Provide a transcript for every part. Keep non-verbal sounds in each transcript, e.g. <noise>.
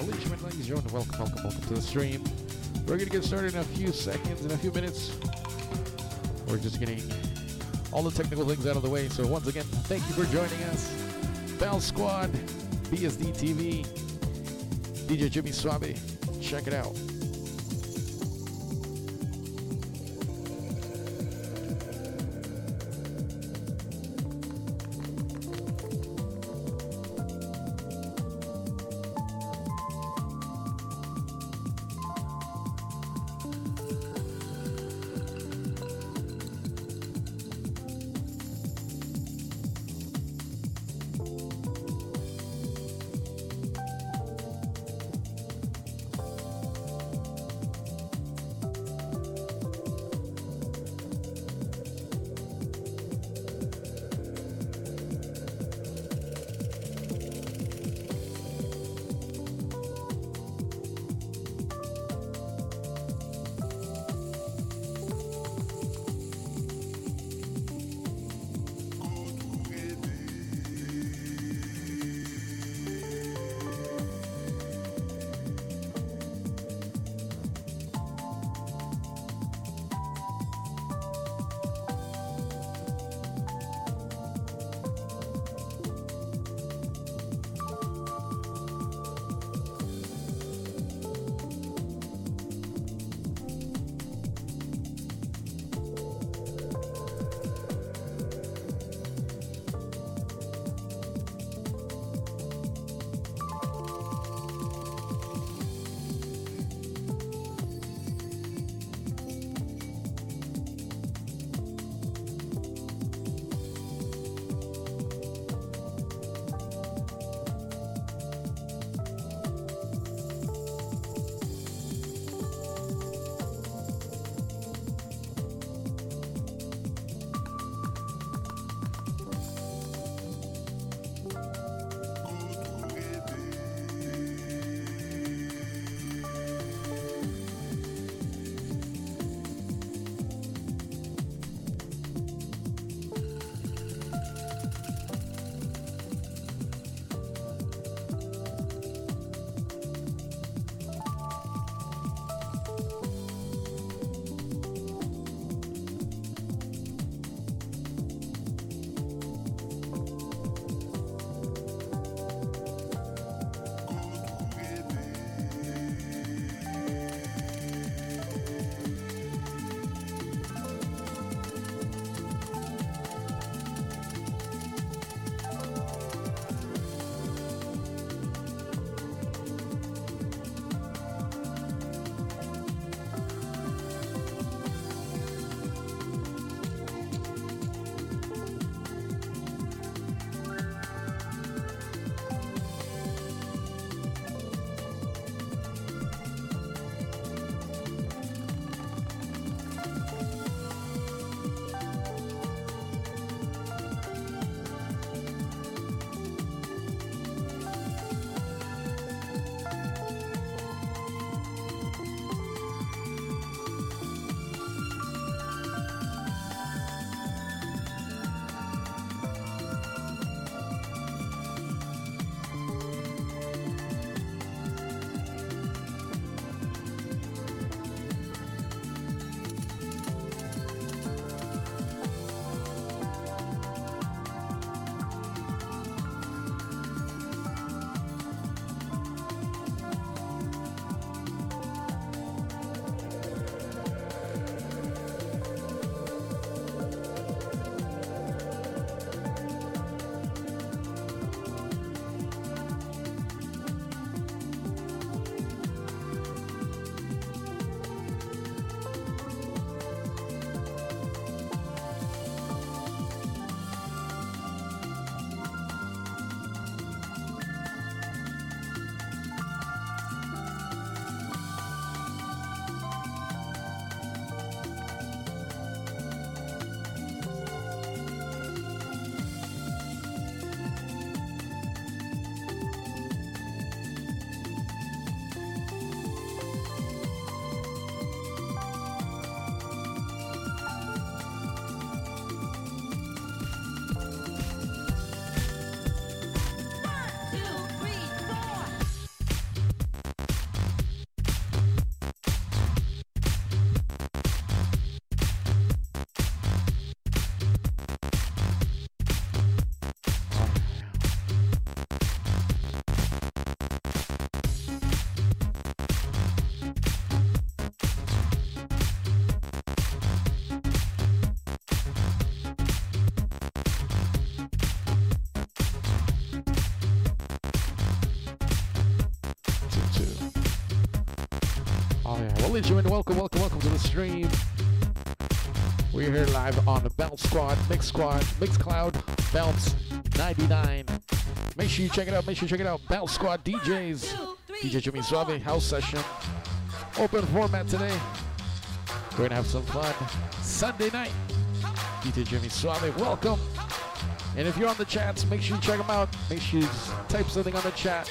Alicia ladies and gentlemen, welcome, welcome, welcome to the stream. We're going to get started in a few seconds, in a few minutes. We're just getting all the technical things out of the way. So once again, thank you for joining us. Bell Squad, BSD TV, DJ Jimmy Suave. Check it out. And welcome, welcome, welcome to the stream. We're here live on the Bounce Squad, Mix Squad, Mix Cloud, Bounce 99. Make sure you check it out. Make sure you check it out. Bounce Squad DJs, DJ Jimmy Suave house session, open format today. We're gonna have some fun. Sunday night. DJ Jimmy Suave, welcome. And if you're on the chats, make sure you check them out. Make sure you type something on the chat.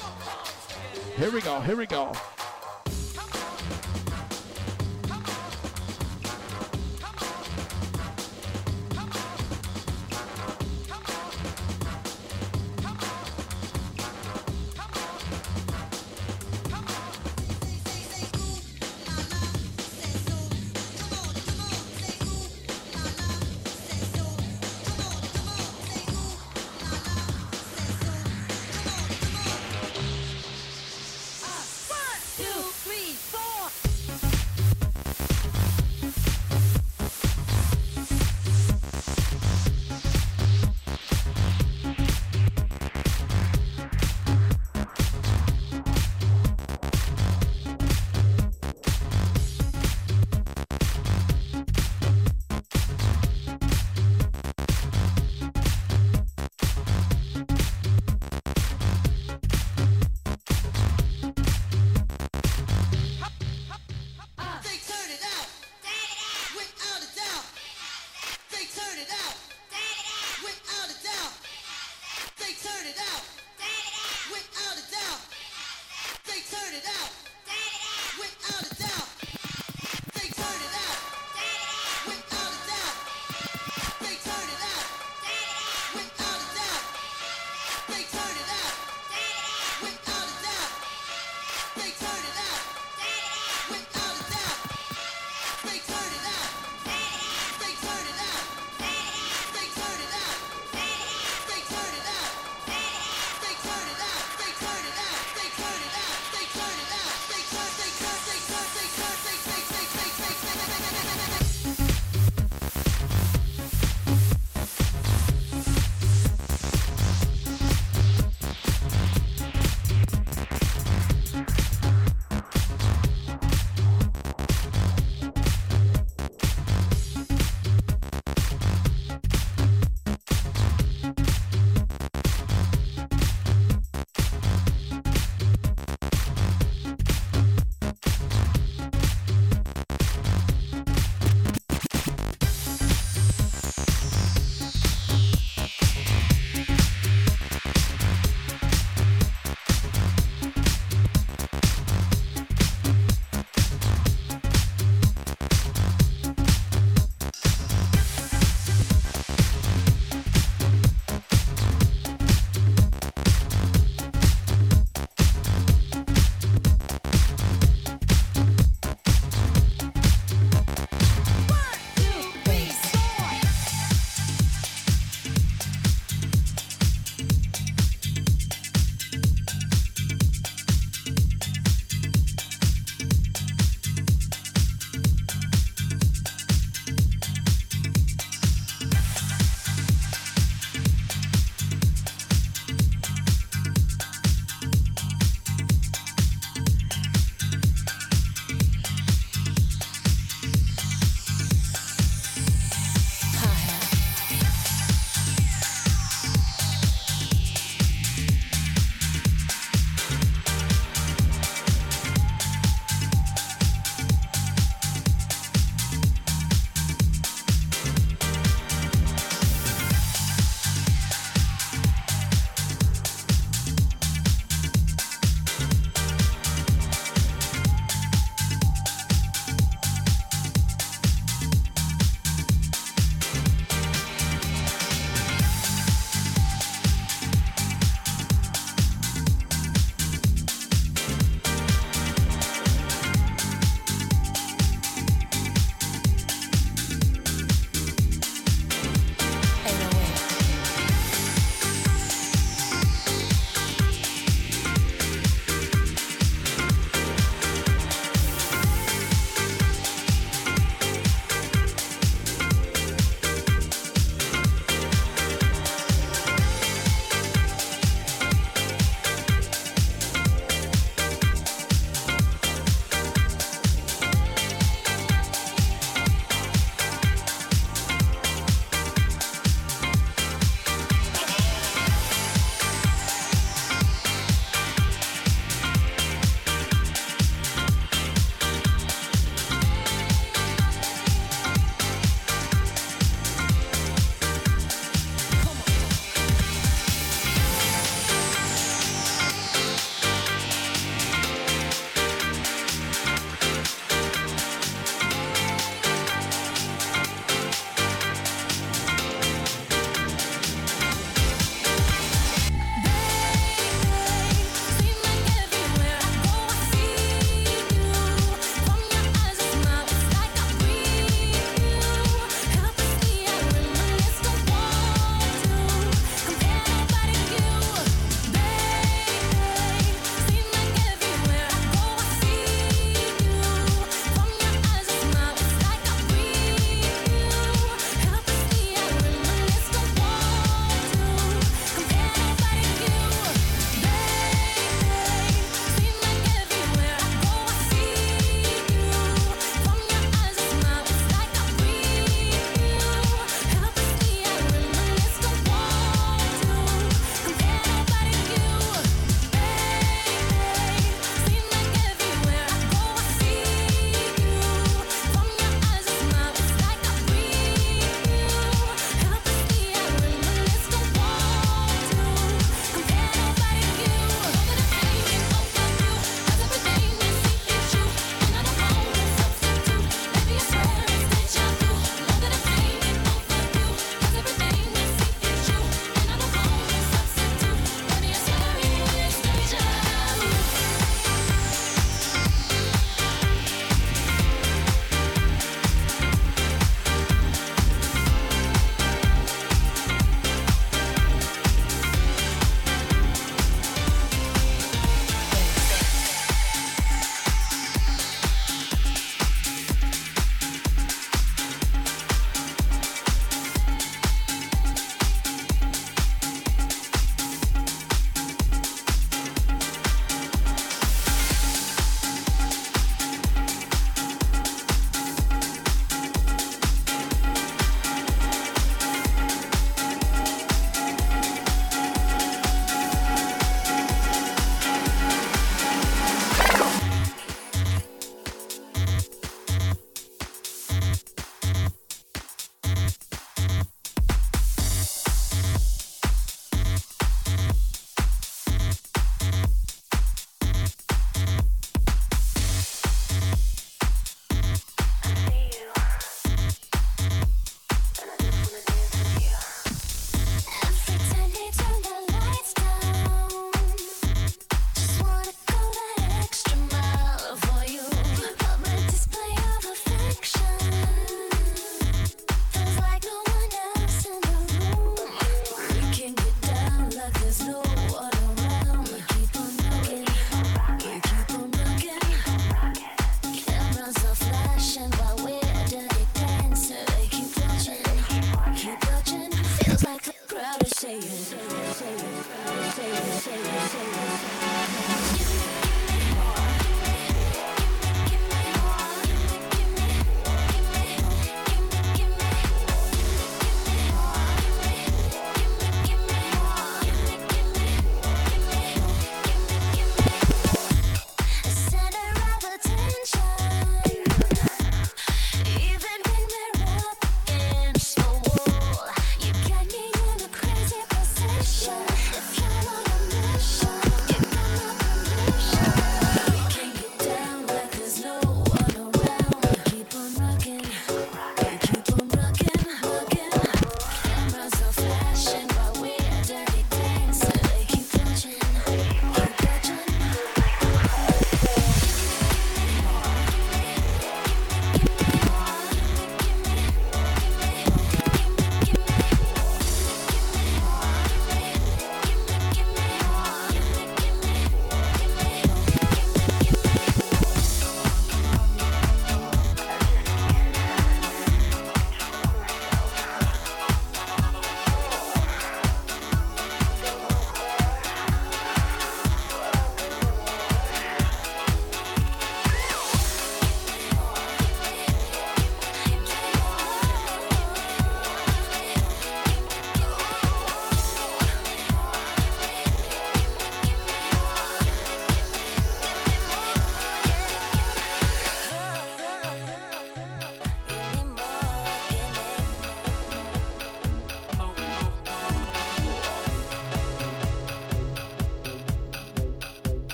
Here we go. Here we go.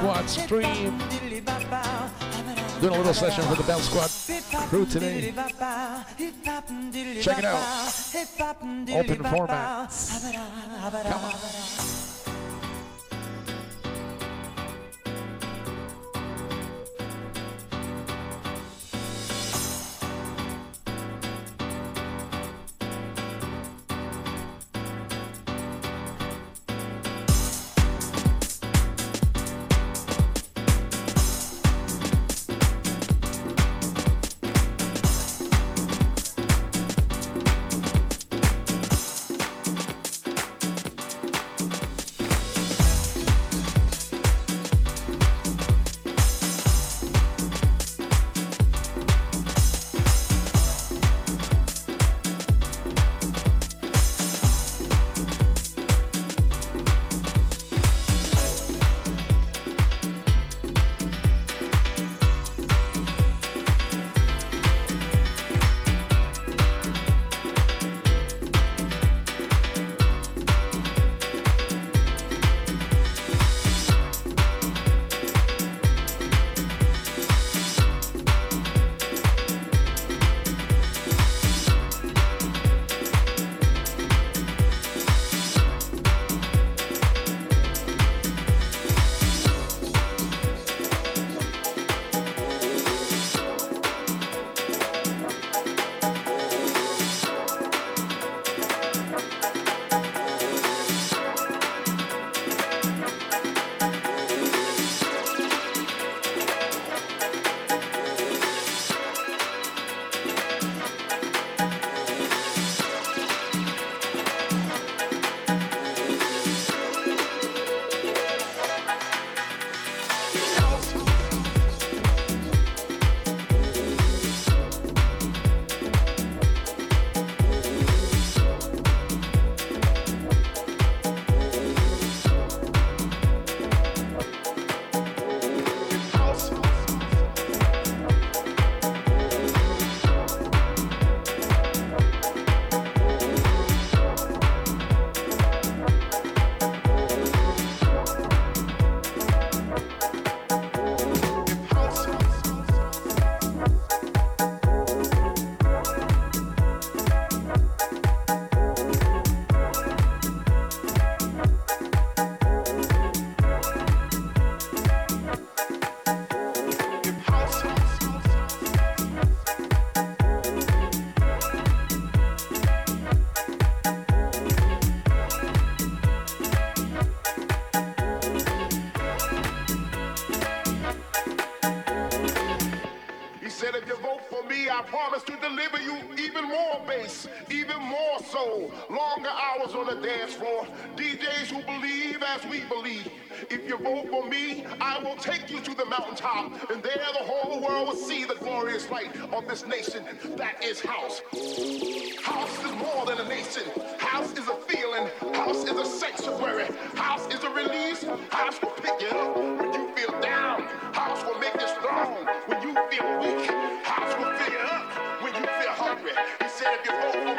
Squad stream. Doing a little session for the Bell Squad crew today. Check it out. Open format. Come of this nation. That is house. House is more than a nation. House is a feeling. House is a sanctuary. House is a release. House will pick you up when you feel down. House will make you strong when you feel weak. House will fill you up when you feel hungry. He said, if you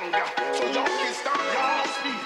stronger. So y'all can stop y'all feet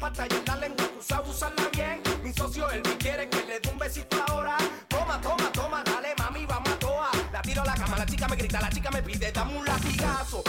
pata y la lengua cruzada, usarla bien. Mi socio él me quiere que le dé un besito ahora. Toma, toma, toma, dale mami, vamos a toa. La tiro a la cama, la chica me grita, la chica me pide, dame un latigazo.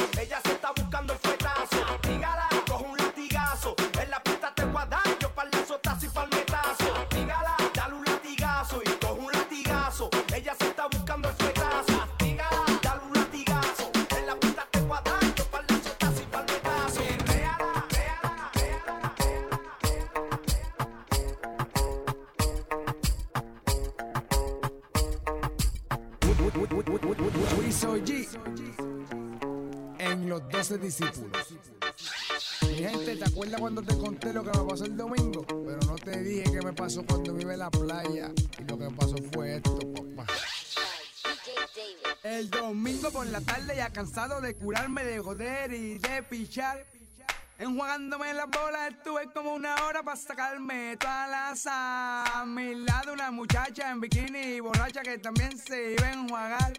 cansado de curarme, de joder y de pichar. Enjuagándome las bolas estuve como una hora para sacarme toda la sal. A mi lado una muchacha en bikini y borracha que también se iba a enjuagar.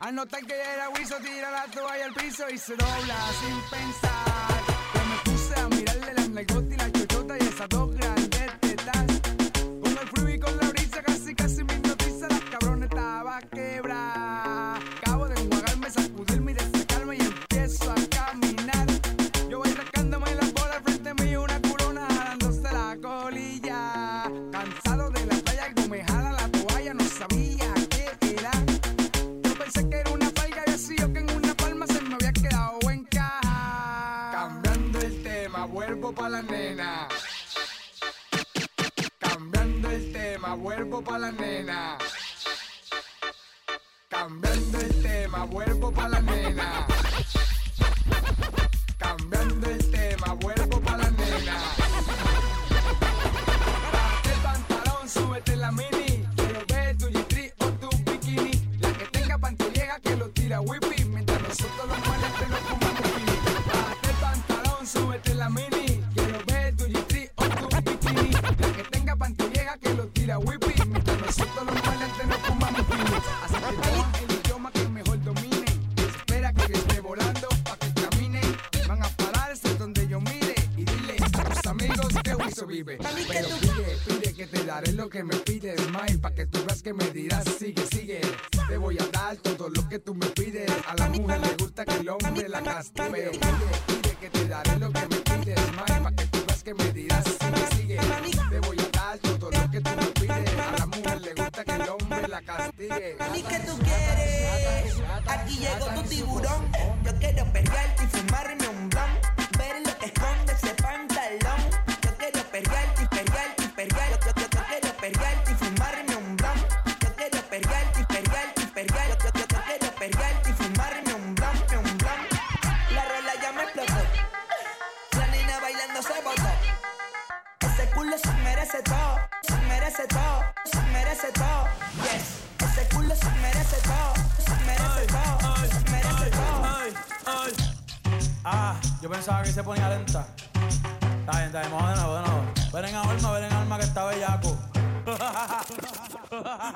Al notar que ya era guiso tira la toalla al piso y se dobla sin pensar. Que me puse a mirarle las nalgotas y la chochota y esas dos grandes pa' la nena.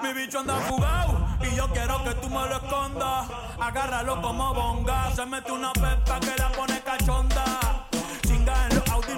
Mi bicho anda fugado y yo quiero que tú me lo escondas. Agárralo como bonga. Se mete una pepa que la pone cachonda. Chinga en los Audi,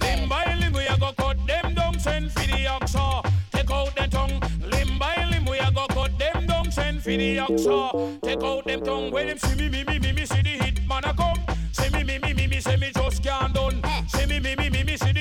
Limb by limb, we a go cut them down, send for the oxa. Take out the tongue. Limb by limb, we a go cut them down, send for the oxa. Take out them tongue. When them see me, me, me, me, me, see the hit man a come. See me, me, me, me, me, say me just can't done. See me, me, me, me, me, see the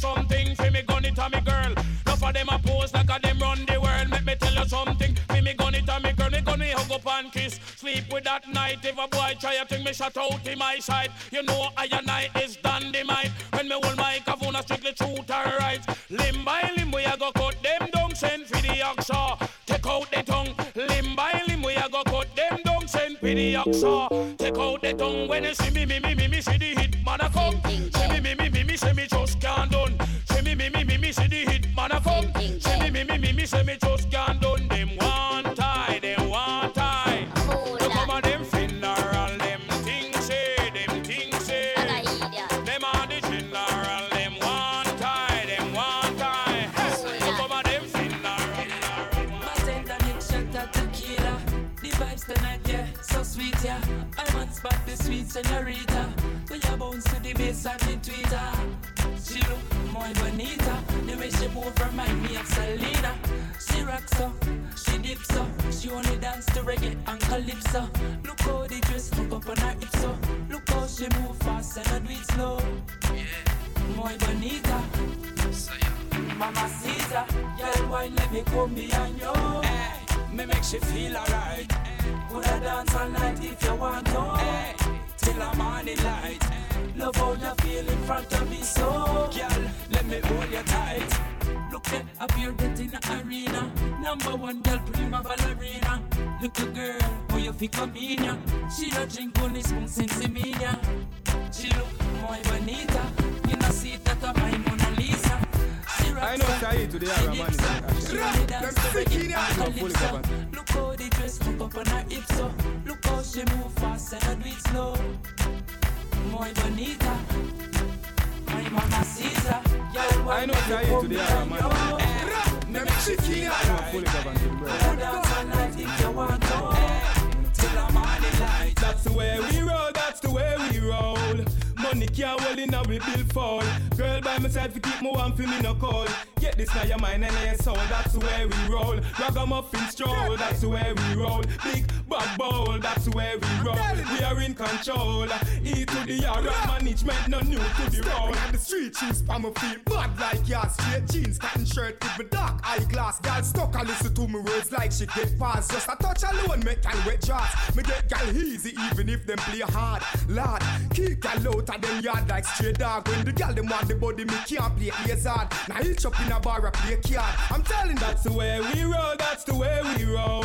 something, for me gun it a me girl. Enough of them a pose like a them run the world. Let me tell you something, for me gun it a me girl. Me gun me hug up and kiss, sleep with that night. If a boy try a thing, me shut out in my side. You know I and I is dynamite. When me hold my microphone, I strictly truth and right. Limb by limb, we a go cut them down, send for the oxa. Take out the tongue, limb by limb, we a go cut them down, send for the oxa. Take out the tongue when you see me, me, me, me, me, me, me, me, say me just can't done. Calypso. Look how the dress hook up on her hips so. Look how she move fast and I do it slow. Yeah, muy bonita. Mama Caesar, girl, why let me come behind you? Hey, me make she feel alright. Could I dance all night if you want to? Hey, till I'm on the morning light. Love how you feel in front of me, so girl, let me hold you tight. Look up here in the arena. Number one girl, prima ballerina. Little girl, how you come in ya? She don't drink only spoon since me ya. She look muy bonita. You know see that I'm my Mona Lisa. She I know rocks say to the Arab man. she only dance to reggae. Look how the dress hook up on her hips so. Look how she move fast and I do it slow. Muy bonita. My mama why I know let me say to come the man. you? Me make she I know alright. fully governed to the Could bread. dance all night if you want to. Till the morning light. That's the way we roll, that's the way we roll. Money can't hold in a we bill fall. Girl by my side fi keep me warm fi me no cold. Get this now your mind and your soul, that's where we roll. Ragamuffin stroll, that's where we roll. Big bad bowl, that's where we roll. We are in control. E to the R management, no new to the roll. on the street, shoes pa my feet, bad like ya. Straight jeans, cotton shirt with my dark eyeglass. Gal stuck and listen to me words like she get past. Just a touch alone, make gal wet jaws. Me get gal easy even if them play hard. Lord, keep gal out of them yard like straight dog. When the gal them want the body, me can't play hazard. Now each up in a bar. I'm telling That's the way we roll, that's the way we roll.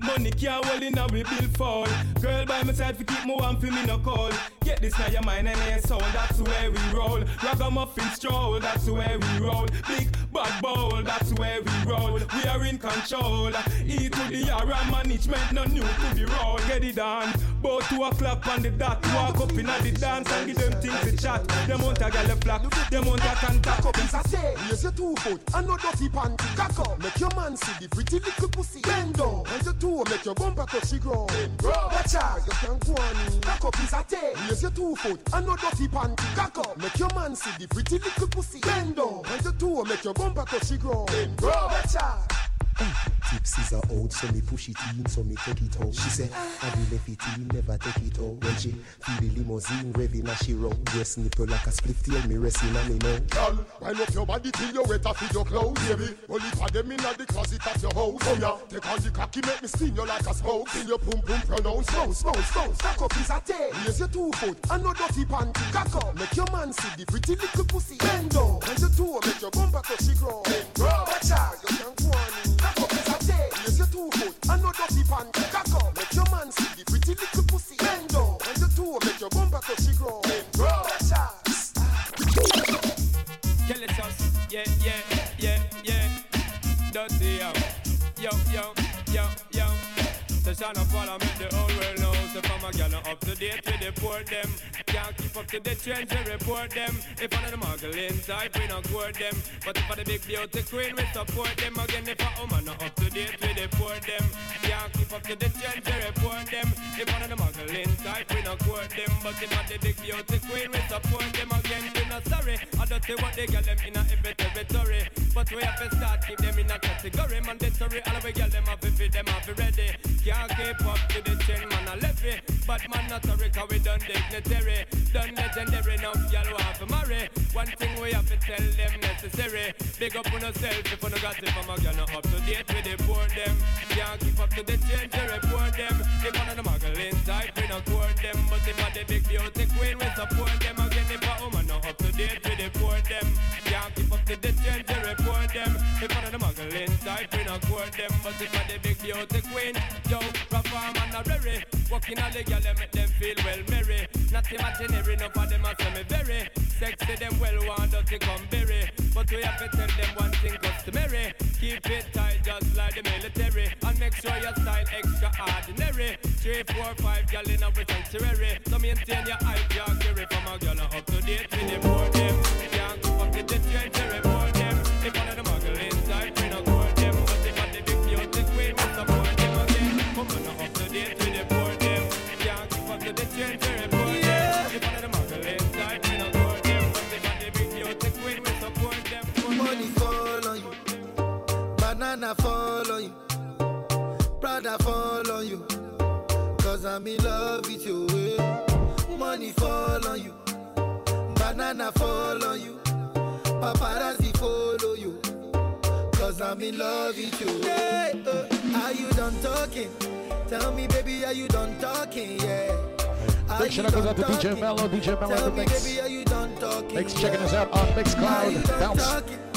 Money can't hold in a we bill fall. Girl by my side fi keep me warm fi me no cold. Get this now your mind and your soul, that's the way we roll. Ragamuffin stroll, that's the way we roll. Big bad bowl, that's the way we roll. We are in control. E to the R management, no new to the roll. Get it on. About two o'clock on the dot. Walk up in the dance and give them things to chat. Them want a gal a flock, them want a contact. Up is a say, raise your two foot and no dirty panty. Cock up, make your man see the pretty little pussy. Bend down, and your toe make your bumper touch the ground. Watch out, you can go on. Cock up is a say, raise your two foot and no dirty panty. Cock up, make your man see the pretty little pussy. Bend down, and your toe make your bumper touch the ground. Watch out. Tipsies are out, so me push it in, so me take it out. She say, I will left it in, never take it out. When she feel the limousine revving as she roll, dress nipple like a split tail, me resting on me now. Girl, wind up your body till you wet off with your clothes, baby. Only for them in the closet of your house. Oh yeah, take on the cocky, make me spin you like a smoke. Till your pum pum pronounce Slow, slow, slow, stack up is a tail. Raise your two foot and no dirty panty. Cock up, make your man see the pretty little pussy. Bend down, and your toe make your bumper touch the ground. Watch out, you can go on. And no dirty panty. Cock up, make your man see the pretty little pussy. Bend down, and your toe make your bumper touch the ground. Watch out. Kill it us. Yeah, yeah, yeah, yeah. Dirty yo. Yo, yo, yo, yo. So shine up while I make the whole world know. So from a gal up to date with the port them. Up to the trends we report them. If of the muggling type, we not court them. But if for the big beauty queen, we support them. Again, if a woman not up to date with the port them. Can't keep up to the trends we report them. If of the muggling type, we not court them. But if for the big beauty queen, we support them. Again, we not sorry. I don't see what they get them in a every territory. But we have to start keep them in a category. Mandatory, all we get them up if them have ready. But man, not sorry, cause we done dignitary. Done legendary, now y'all want to marry. One thing we have to tell them necessary. Big up on yourself if you no got it from a girl, not up to date with the poor them. Can't keep up to the to report them. If one of the fucking all the girl and make them feel well merry. Not imaginary, no for them as me very. Sexy them well want to come berry. But we have to tell them one thing customary. Keep it tight just like the military. And make sure your style extraordinary. Three, four, five gal in our sanctuary. So maintain your hype, your carry from a girl up to date with the 40. I fall on you. Proud fall on you. Cause I'm in love with you. Money fall on you. Banana fall on you. Paparazzi follow you. Cause I'm in love with you. Yeah, uh, are you done talking? Tell me, baby, are you done talking? Yeah. Big shout out to DJ Mello, DJ Mello in the mix. Baby, Thanks for checking us out on Mixcloud. Bounce. Talking?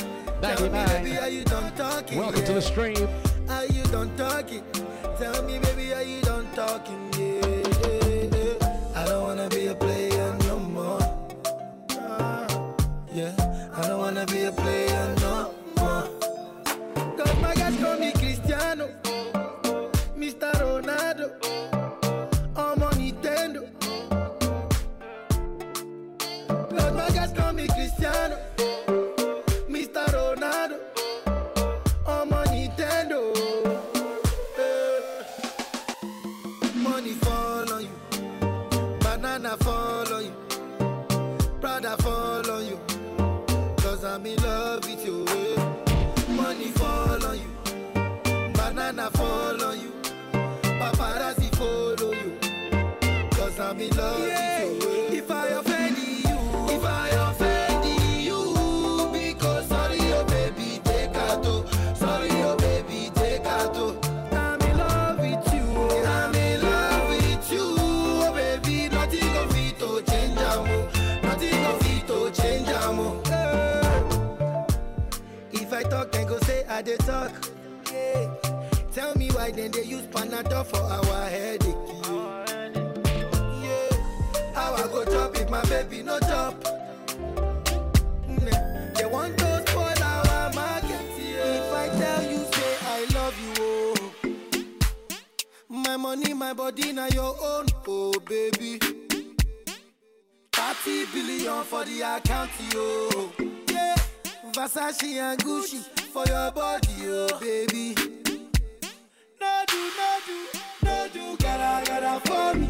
Tell me, baby, are 99. you done talking? Welcome to the stream. Are you done talking? Tell me, baby, are you done talking? Yeah, I dey talk. Yeah. Tell me why then they use Panadol for our headache. Yeah. How I go chop if my baby no chop? Mm, They want to spoil our market. Yeah. If I tell you say I love you, oh. My money, my body, now your own, oh baby. 30 billion for the account, yo. Yeah. Versace and Gucci for your body, oh baby. No do, no do, no gotta, for me.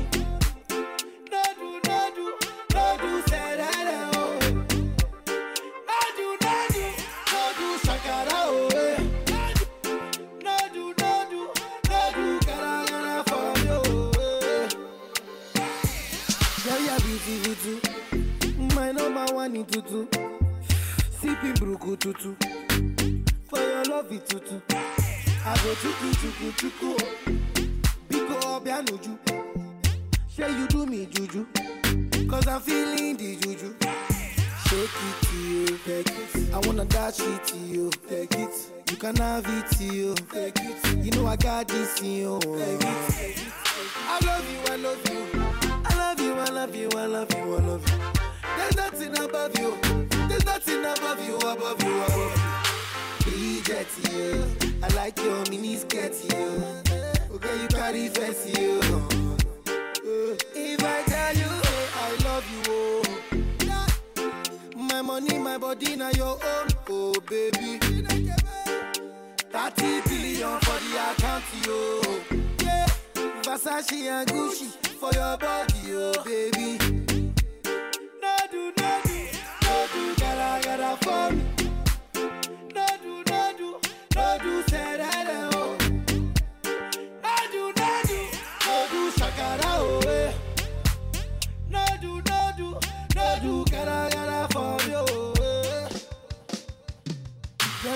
No do, no do, no do, say that, oh. No do, no do, no oh. eh. No do, no do, gotta, for me, oh. eh. Girl, you're beautiful too. My number one in tutu. Sipping bruku tutu. Love it tutu. I go chuku chuku chuku. Biko obianuju. Say you do me juju. Cause I'm feeling the juju. Shake it to you, take it. I wanna dash it to you, take it. You can have it to you, take it. You know I got this in you, take it. I love you, I love you. I love you, I love you, I love you, I love you. There's nothing above you. There's nothing above you, above you, above you. Bridget, you. I like your mini skirt, you. Okay, you carry fancy, you. If I tell you, hey, I love you, oh. My money, my body, now your own, oh baby. 30 billion for the account, yo. Yeah. Versace and Gucci for your body, oh baby. No do, no do, no do, gotta, gotta for me.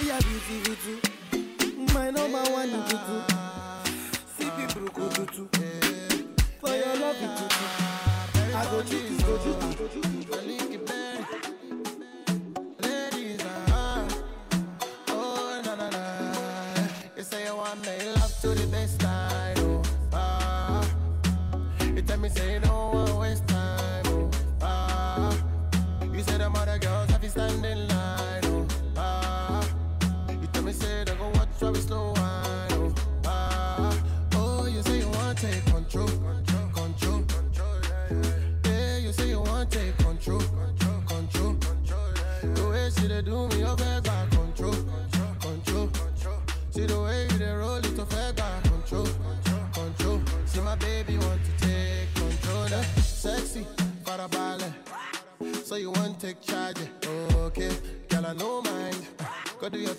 You're beautiful too. My number one tutu. Sipping bruku tutu. For your love it tutu. I go chuku, go chuku,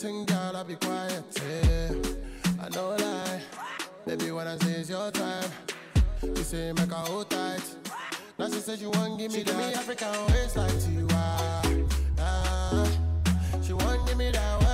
listen, girl, I'll be quiet. Yeah, I know lie. Baby, when I say it's your time, you say make her hold tight. Now she said she won't give me she that. Give me African waist like you are. Ah, she won't give me that.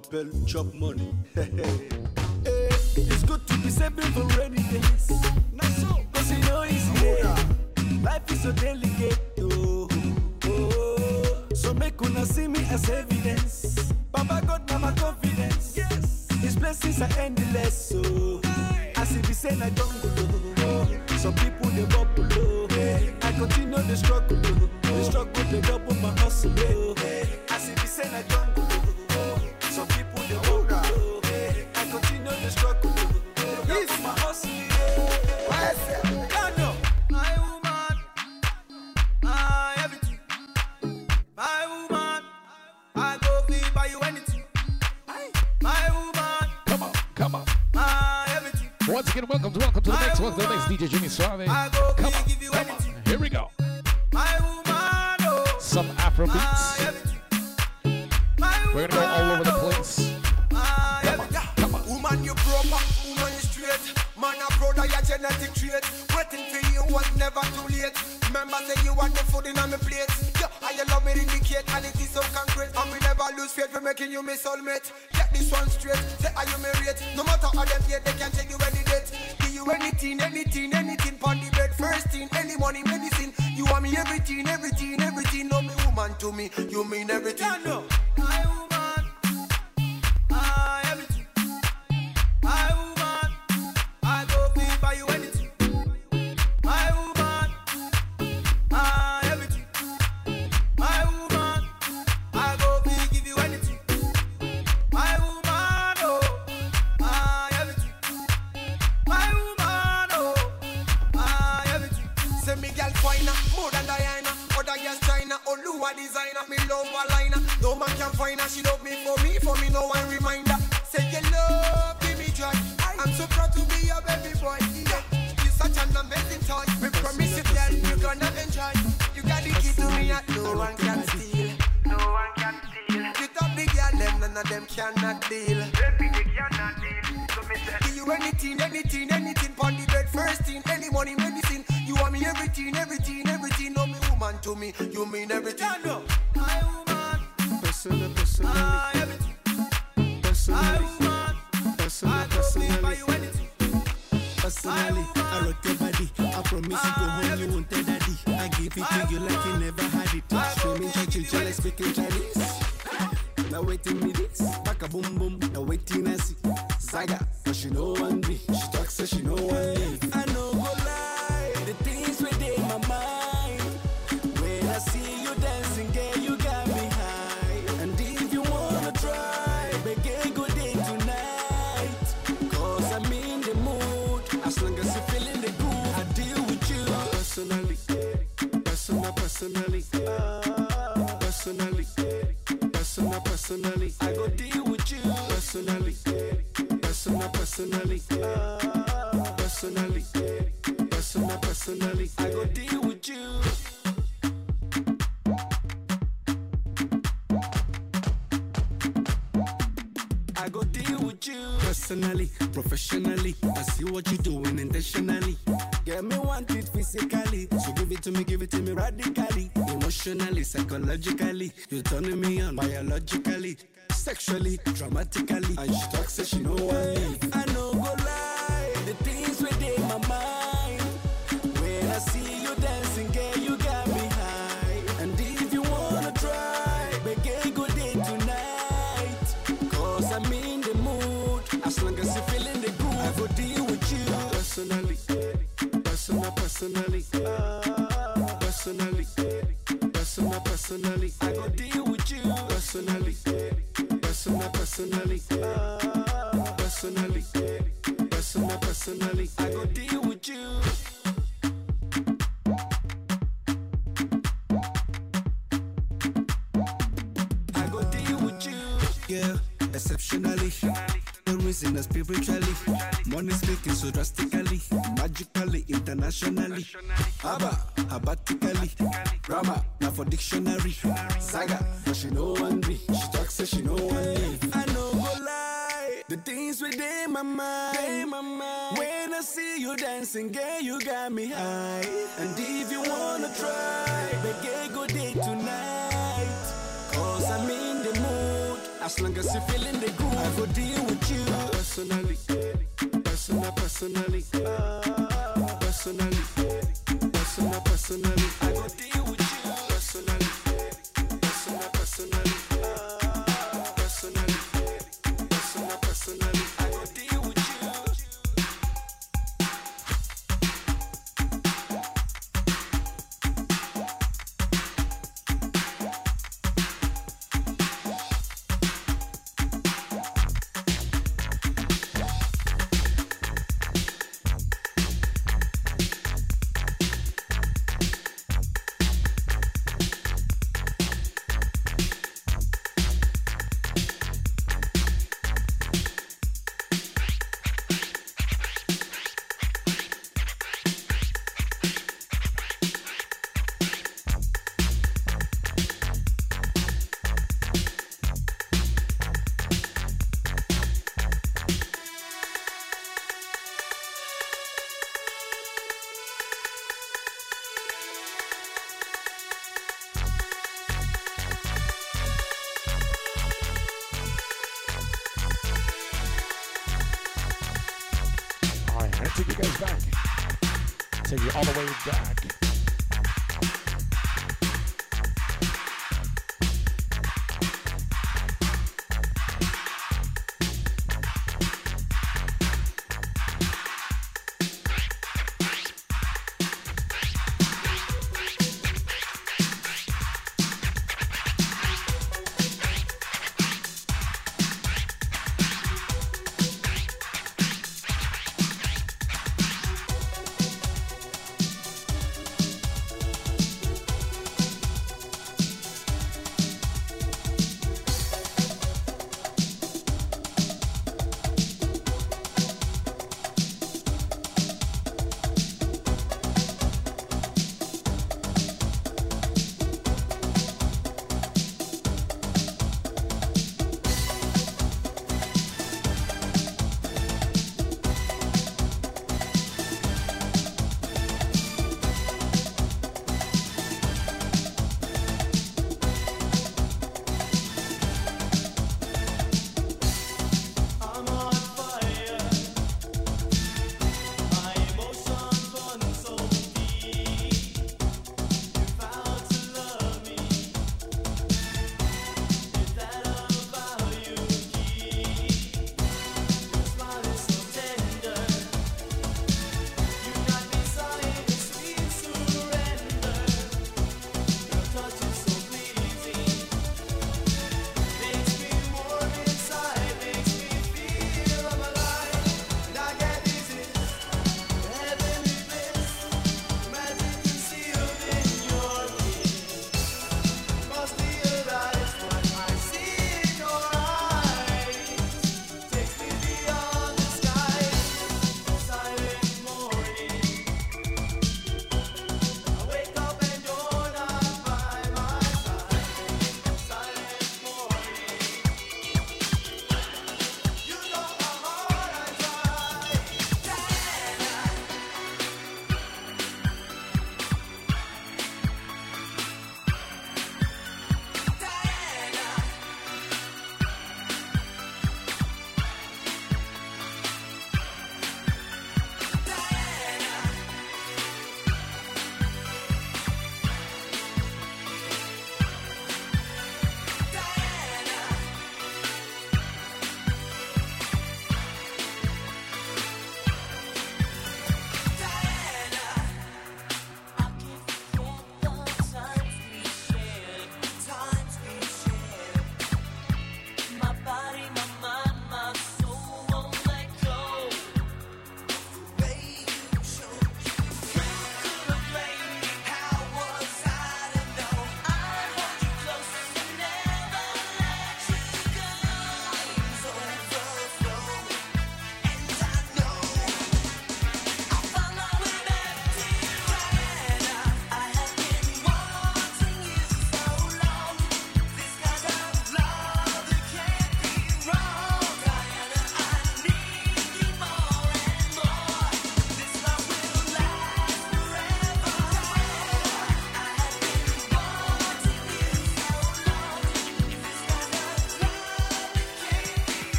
m'appelle Chop Money. <laughs> it's good to be saving for rainy days. Cause you know it's here. Life is so delicate. Oh, oh. So make una see me as evidence. Papa God, mama confidence. Yes. His blessings are endless. So hey. as if he said I don't go. Oh. Some people they bubble. Hey. I continue the struggle. turning me biologically, sexually, dramatically. And she talks, so she know I mean. I know go lie, the things within my mind. personalizada.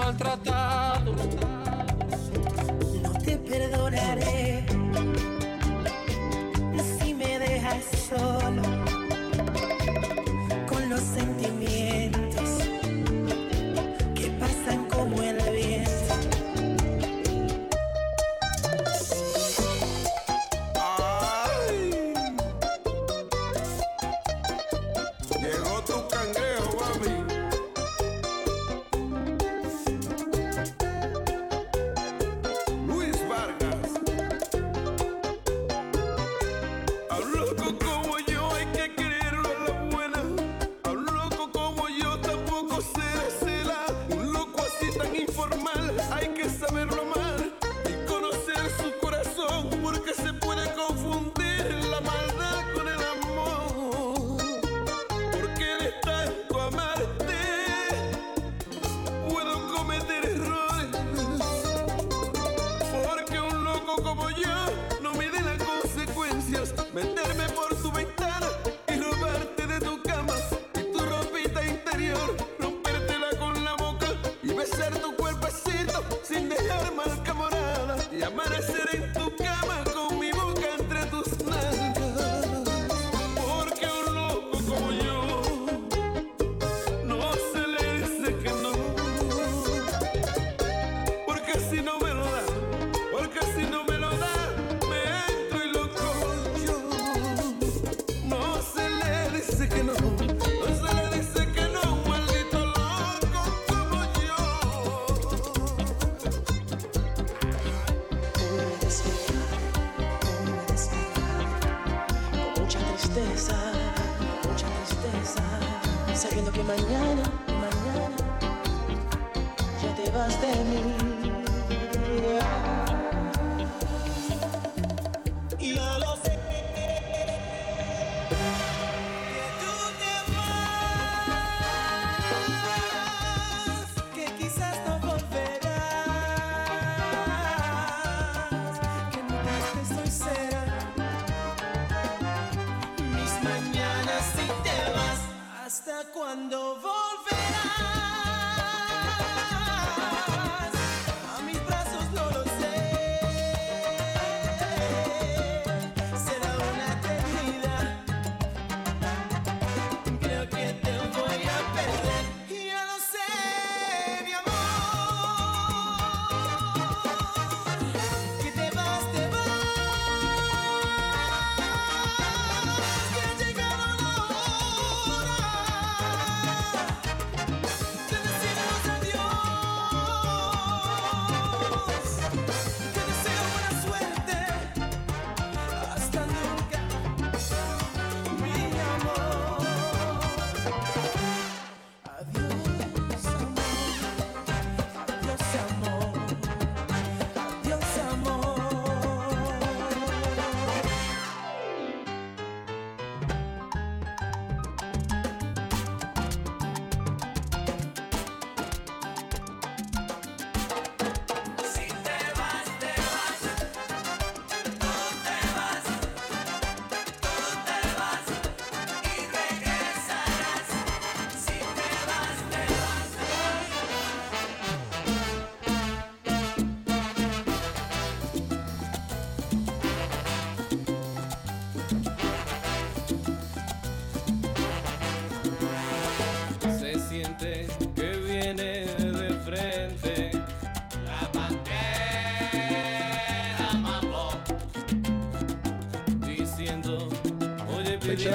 maltratar.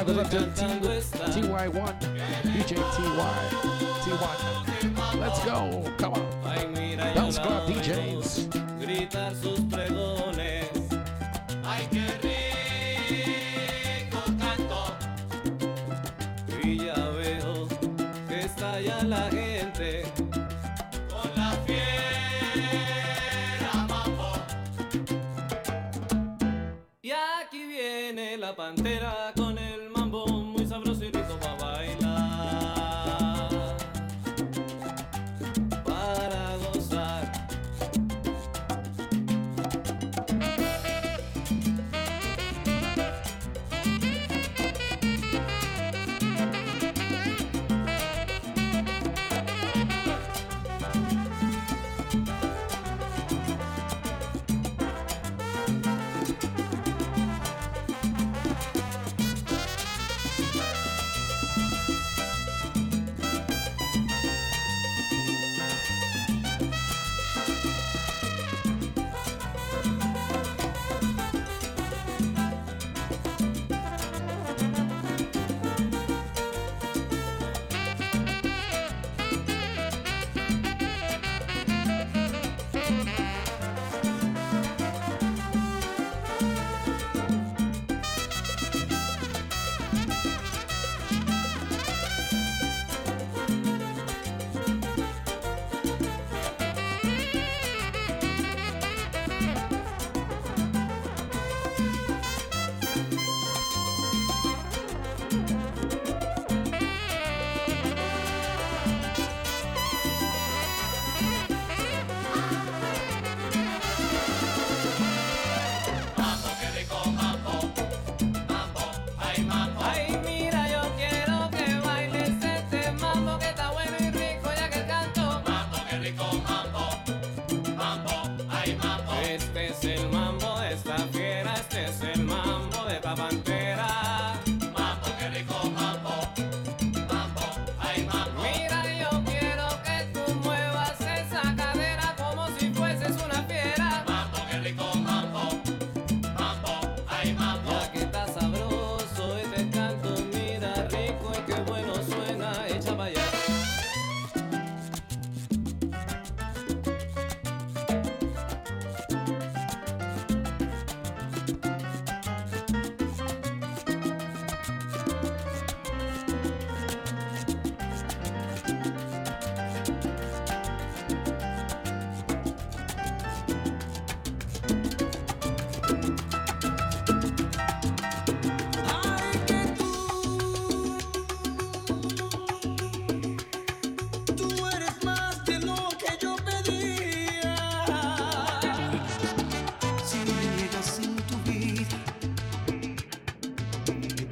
goes up T- TY1, DJ TY, T1. Let's go, come on. Bounce Club DJs.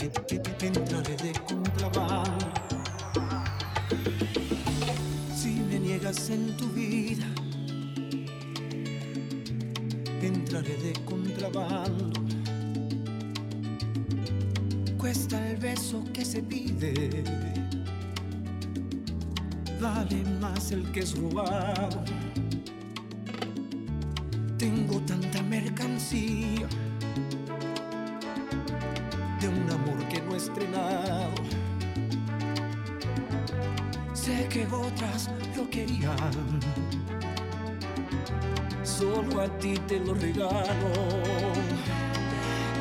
entraré de. Si me niegas en tu vida, entraré de contrabando. Cuesta el beso que se pide, vale más el que es robado regalo.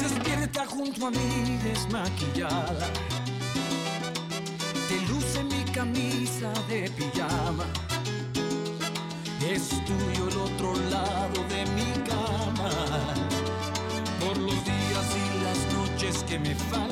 Despierta junto a mí desmaquillada. Te luce mi camisa de pijama. Es tuyo el otro lado de mi cama. Por los días y las noches que me faltan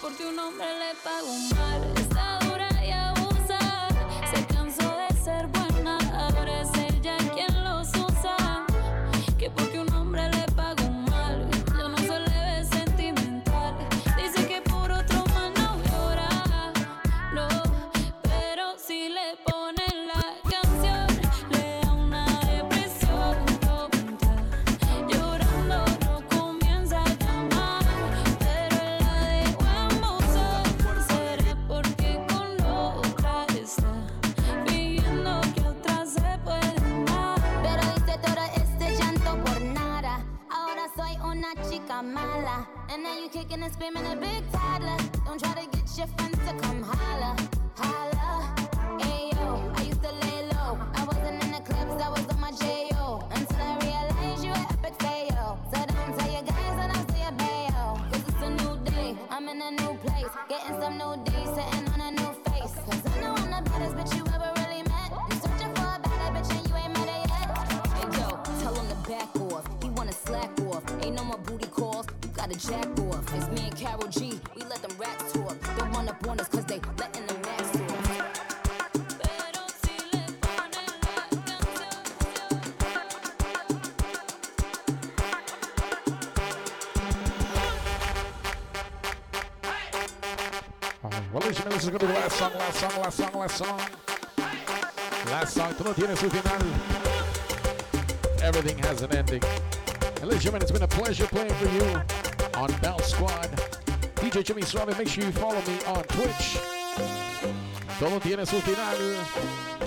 porque un hombre le pagó mal. He wanna slack off. Ain't no more booty calls. You gotta jack off. It's me and Karol G. song, last song, last song, last song. Last song, tú no tienes su final. Everything has an ending. And ladies and gentlemen, it's been a pleasure playing for you on Bell Squad. DJ Jimmy Suave, make sure you follow me on Twitch. Todo tiene su final.